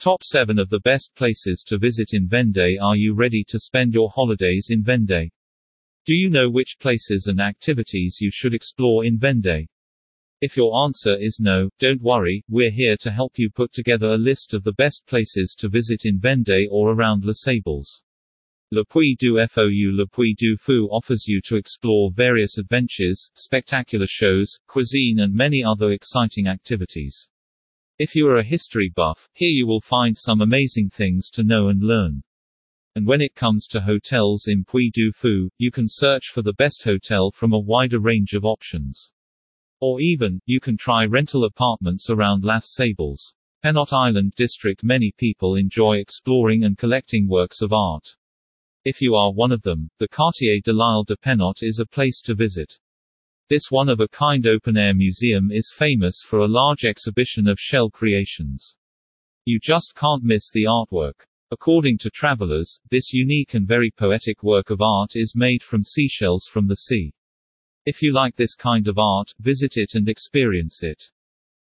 Top 7 of the best places to visit in Vendée Are you ready to spend your holidays in Vendée? Do you know which places and activities you should explore in Vendée? If your answer is no, don't worry, we're here to help you put together a list of the best places to visit in Vendée or around Les Sables. Le Puy du Fou Le Puy du Fou offers you to explore various adventures, spectacular shows, cuisine and many other exciting activities. If you are a history buff, here you will find some amazing things to know and learn. And when it comes to hotels in Puy du Fou, you can search for the best hotel from a wider range of options. Or even, you can try rental apartments around Las Sables. Penotte Island District Many people enjoy exploring and collecting works of art. If you are one of them, the Quartier de l'Isle de Penotte is a place to visit. This one-of-a-kind open-air museum is famous for a large exhibition of shell creations. You just can't miss the artwork. According to travelers, this unique and very poetic work of art is made from seashells from the sea. If you like this kind of art, visit it and experience it.